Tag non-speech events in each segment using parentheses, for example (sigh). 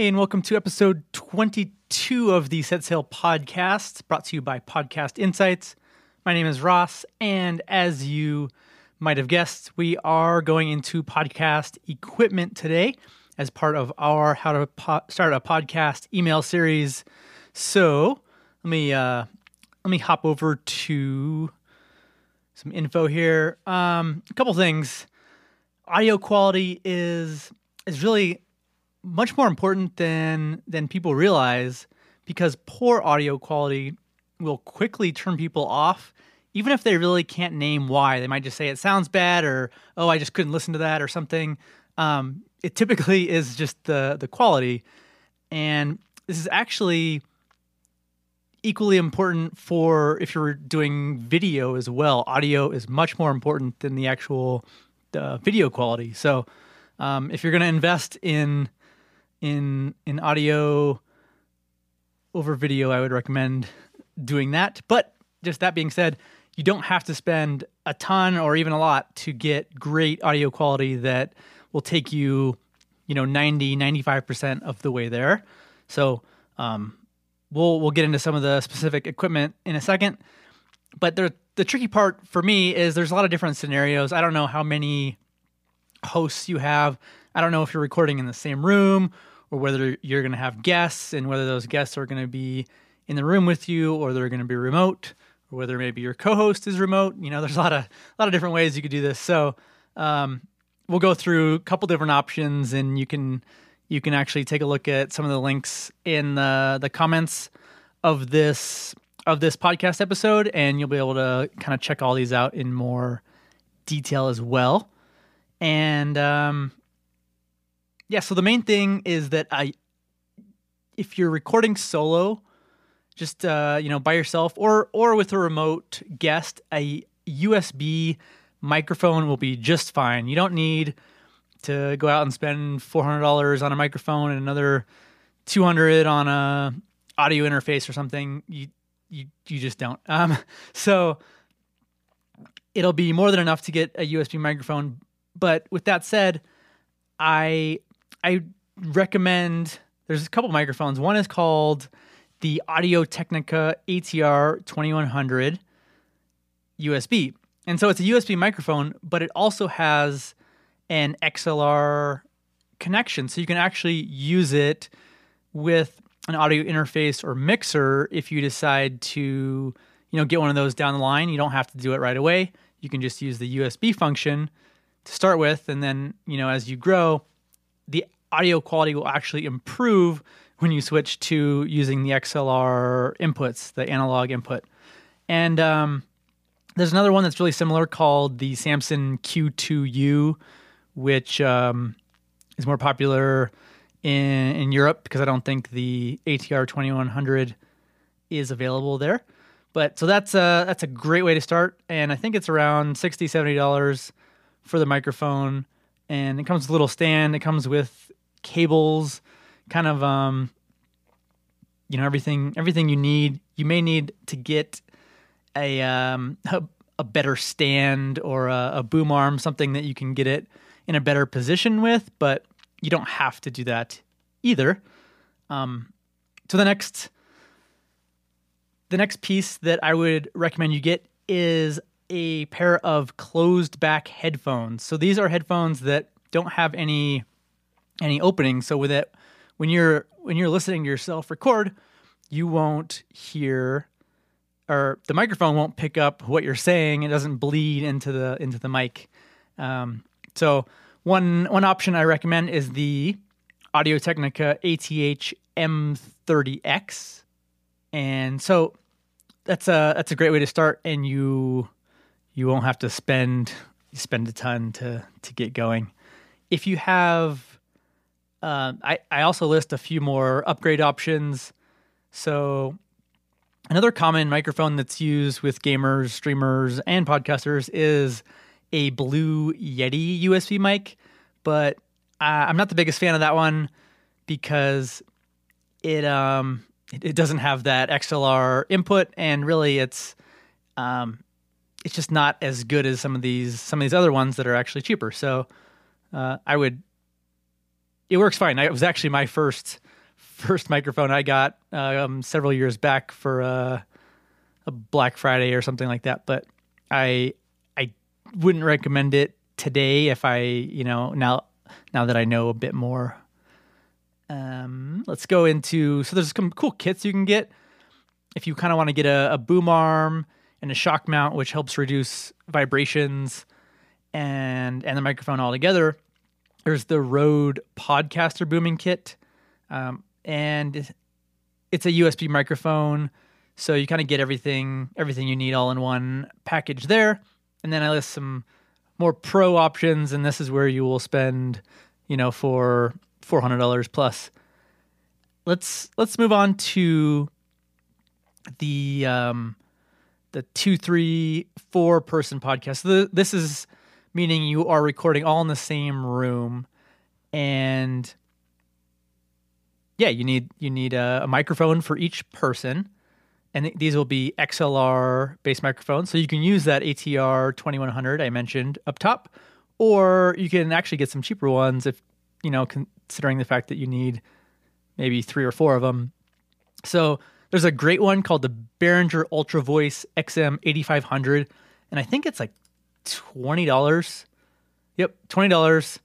Hey, and welcome to episode 22 of the Set Sail podcast, brought to you by Podcast Insights. My name is Ross, and as you might have guessed, we are going into podcast equipment today as part of our How to po- Start a Podcast email series. So let me uh, let me hop over to some info here. Um, a couple things. Audio quality is is really much more important than than people realize because poor audio quality will quickly turn people off even if they really can't name why. They might just say it sounds bad or oh i just couldn't listen to that or something. Um, it typically (laughs) is just the the quality. And this is actually equally important for if you're doing video as well. Audio is much more important than the actual uh, video quality. So um, if you're going to invest in in in audio over video, I would recommend doing that. But just that being said, you don't have to spend a ton or even a lot to get great audio quality that will take you, you know, 90, 95% of the way there. So, um, we'll we'll get into some of the specific equipment in a second. But the the tricky part for me is there's a lot of different scenarios. I don't know how many hosts you have. I don't know if you're recording in the same room or whether you're going to have guests and whether those guests are going to be in the room with you or they're going to be remote or whether maybe your co-host is remote. You know there's a lot of a lot of different ways you could do this. So um, we'll go through a couple different options and you can you can actually take a look at some of the links in the the comments of this of this podcast episode and you'll be able to kind of check all these out in more detail as well. And um, yeah, so the main thing is that I if you're recording solo, just uh, you know, by yourself or or with a remote guest, a USB microphone will be just fine. You don't need to go out and spend $400 on a microphone and another 200 on a audio interface or something. You you you just don't. (laughs) Um, so it'll be more than enough to get a USB microphone. But with that said, I I recommend there's a couple microphones. One is called the Audio Technica ATR 2100 USB. And so it's a USB microphone, but it also has an XLR connection. So you can actually use it with an audio interface or mixer if you decide to, you know, get one of those down the line. You don't have to do it right away. You can just use the USB function to start with and then, you know, as you grow, audio quality will actually improve when you switch to using the XLR inputs, the analog input. And um, there's another one that's really similar called the Samson Q2U, which um, is more popular in, in Europe because I don't think the ATR 2100 is available there. But so that's a, that's a great way to start. And I think it's around $60, $70 for the microphone and it comes with a little stand. It comes with cables, kind of um, you know everything everything you need. You may need to get a um, a, a better stand or a, a boom arm, something that you can get it in a better position with, but you don't have to do that either. Um, so the next the next piece that I would recommend you get is a pair of closed back headphones. So these are headphones that don't have any any opening So with it, when you're when you're listening to yourself record, you won't hear or the microphone won't pick up what you're saying. It doesn't bleed into the into the mic. Um, so one one option I recommend is the Audio Technica ATH M30X, and so that's a that's a great way to start, and you you won't have to spend spend a ton to to get going. If you have, uh, I I also list a few more upgrade options. So another common microphone that's used with gamers, streamers, and podcasters is a Blue Yeti USB mic, but I'm not the biggest fan of that one because it um it, it doesn't have that XLR input, and really it's um it's just not as good as some of these some of these other ones that are actually cheaper. So uh, I would. It works fine. I, it was actually my first first microphone I got um, several years back for uh, a Black Friday or something like that. But I I wouldn't recommend it today if I you know now now that I know a bit more. Um, let's go into so there's some cool kits you can get if you kind of want to get a, a boom arm and a shock mount, which helps reduce vibrations and and the microphone altogether. There's the Rode Podcaster booming kit, um, and it's a USB microphone, so you kind of get everything everything you need all in one package there. And then I list some more pro options, and this is where you will spend, you know, for four hundred dollars plus. Let's let's move on to the um, the two, three, four person podcast. The, this is meaning you are recording all in the same room, and yeah, you need you need a, a microphone for each person, and th- these will be XLR based microphones. So you can use that ATR twenty one hundred I mentioned up top, or you can actually get some cheaper ones if you know considering the fact that you need maybe three or four of them. So there's a great one called the Behringer Ultra Voice XM 8500, and I think it's like twenty dollars. Yep, twenty dollars.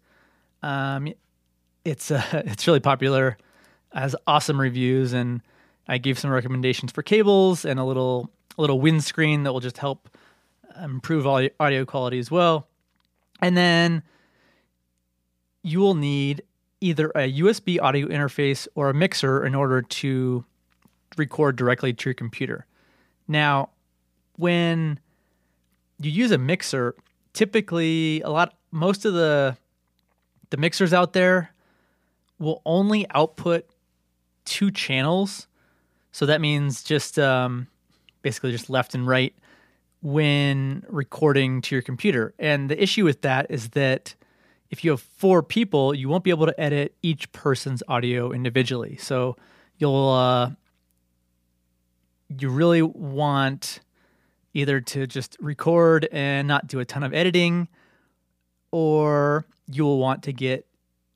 Um, it's uh, (laughs) it's really popular, has awesome reviews, and I gave some recommendations for cables and a little a little windscreen that will just help improve audio, audio quality as well. And then you will need either a USB audio interface or a mixer in order to record directly to your computer. Now, when you use a mixer, typically a lot most of the the mixers out there will only output two channels. So that means just um, basically just left and right when recording to your computer. And the issue with that is that if you have four people, you won't be able to edit each person's audio individually. So you'll uh, you really want either to just record and not do a ton of editing, or you'll want to get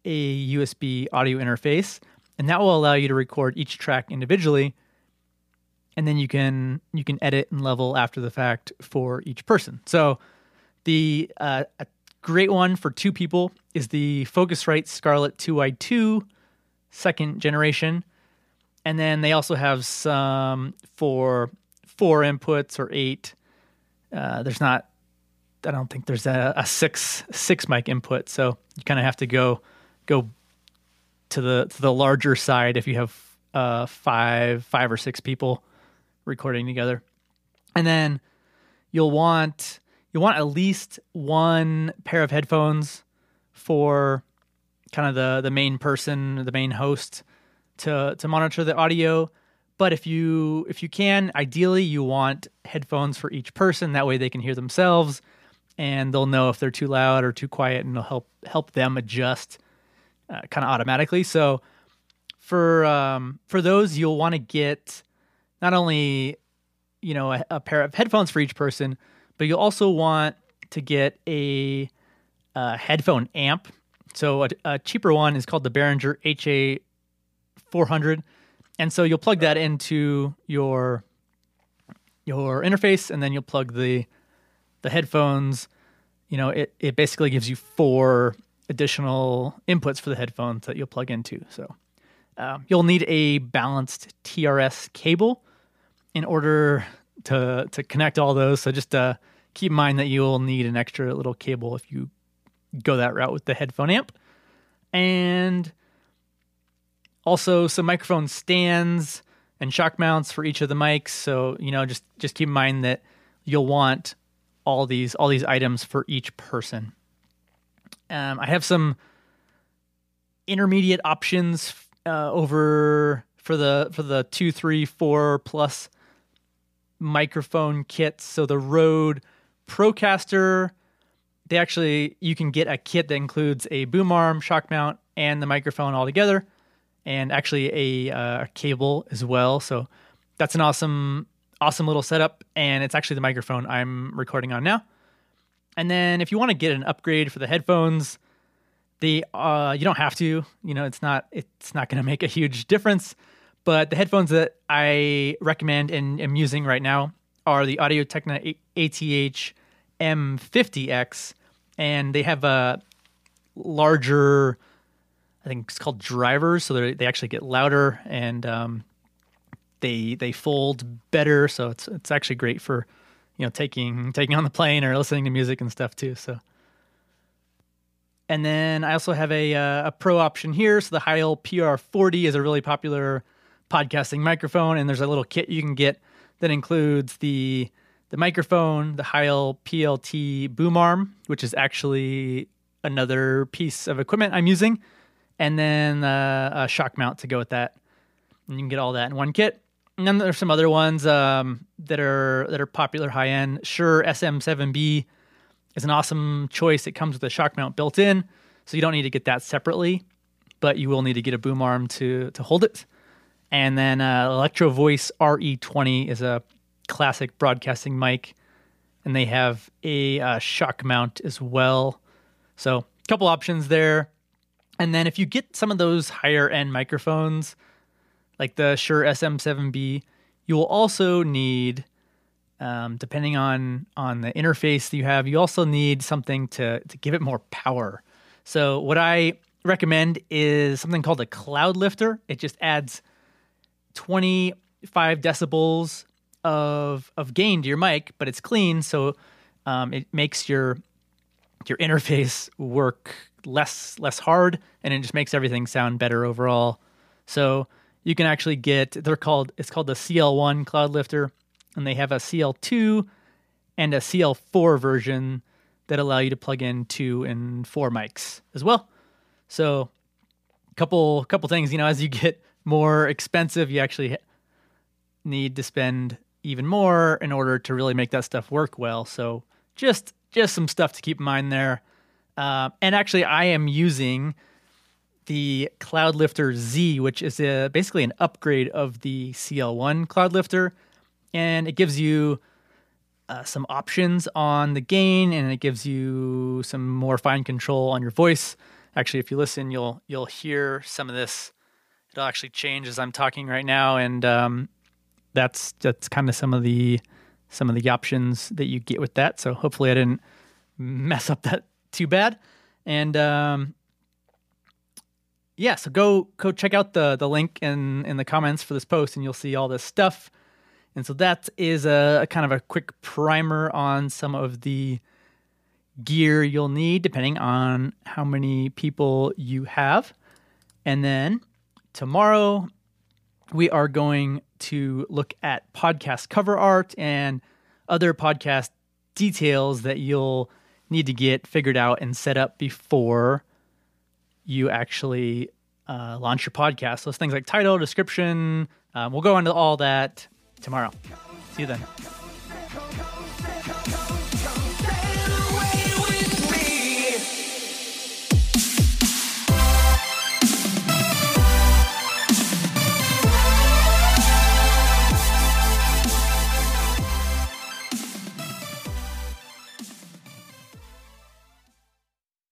a USB audio interface, and that will allow you to record each track individually, and then you can you can edit and level after the fact for each person. So the uh, a great one for two people is the Focusrite Scarlett 2i2 second generation. And then they also have some for four inputs or eight. Uh, there's not, I don't think there's a, a six six mic input, so you kind of have to go go to the to the larger side if you have uh, five five or six people recording together, and then you'll want you'll want at least one pair of headphones for kind of the the main person, the main host to to monitor the audio. But if you if you can, ideally you want headphones for each person. That way they can hear themselves, and they'll know if they're too loud or too quiet, and it'll help help them adjust uh, kind of automatically. So for um, for those, you'll want to get not only you know a, a, pair of headphones for each person, but you'll also want to get a, a headphone amp. So a, a, cheaper one is called the Behringer HA 400 and so you'll plug that into your your interface and then you'll plug the the headphones. You know it, it basically gives you four additional inputs for the headphones that you'll plug into. So um, you'll need a balanced trs cable in order to to connect all those. So just uh, keep in mind that you'll need an extra little cable if you go that route with the headphone amp. And also, some microphone stands and shock mounts for each of the mics. So you know, just just keep in mind that you'll want all these all these items for each person. Um, I have some intermediate options uh, over for the for the two, three, four plus microphone kits. So the Rode Procaster, they actually you can get a kit that includes a boom arm, shock mount, and the microphone all together and actually a uh, cable as well. So that's an awesome, awesome little setup. And it's actually the microphone I'm recording on now. And then if you want to get an upgrade for the headphones, the uh, you don't have to. You know, it's not it's not going (laughs) to make a huge difference. But the headphones that I recommend and am using right now are the Audio Technica ATH M50X, and they have a larger, I think it's called drivers, so they actually get louder and um, they they fold better. So it's it's actually great for you know taking taking on the plane or listening to music and stuff too. So. And then I also have a, uh, a pro option here. So the Heil PR40 is a really popular podcasting microphone, and there's a little kit you can get that includes the the microphone, the Heil PLT boom arm, which is actually another piece of equipment I'm using, and then uh, a shock mount to go with that. And you can get all that in one kit. And then there's some other ones um, that are that are popular high end. Shure, SM7B is an awesome choice. It comes with a shock mount built in, so you don't need to get that separately, but you will need to get a boom arm to to hold it. And then uh, Electro Voice RE20 is a classic broadcasting mic, and they have a uh, shock mount as well. So, a couple options there. And then if you get some of those higher end microphones, like the Shure SM7B, you will also need, um, depending on on the interface that you have, you also need something to to give it more power. So, what I recommend is something called a cloud lifter. It just adds 25 decibels of of gain to your mic, but it's clean, so um, it makes your your interface work less less hard, and it just makes everything sound better overall. So you can actually get they're called it's called the CL1 Cloud Lifter, and they have a CL2 and a CL4 version that allow you to plug in two and four mics as well. So couple couple things, you know, as you get more expensive, you actually need to spend even more in order to really make that stuff work well. So just just some stuff to keep in mind there. Uh, and actually, I am using the Cloud Lifter Z, which is a, basically an upgrade of the CL1 Cloud Lifter, and it gives you uh, some options on the gain, and it gives you some more fine control on your voice. Actually, if you listen, you'll you'll hear some of this it'll actually change as I'm talking right now, and um, that's that's kind of some of the some of the options that you get with that. So hopefully I didn't mess up that too bad. And um, yeah, so go go check out the the link in in the comments for this post, and you'll see all this stuff. And so that is a, a kind of a quick primer on some of the gear you'll need depending on how many people you have. And then tomorrow we are going to look at podcast cover art and other podcast details that you'll need to get figured out and set up before you actually uh, launch your podcast. Those things like title, description. Um, we'll go into all that tomorrow. See you then.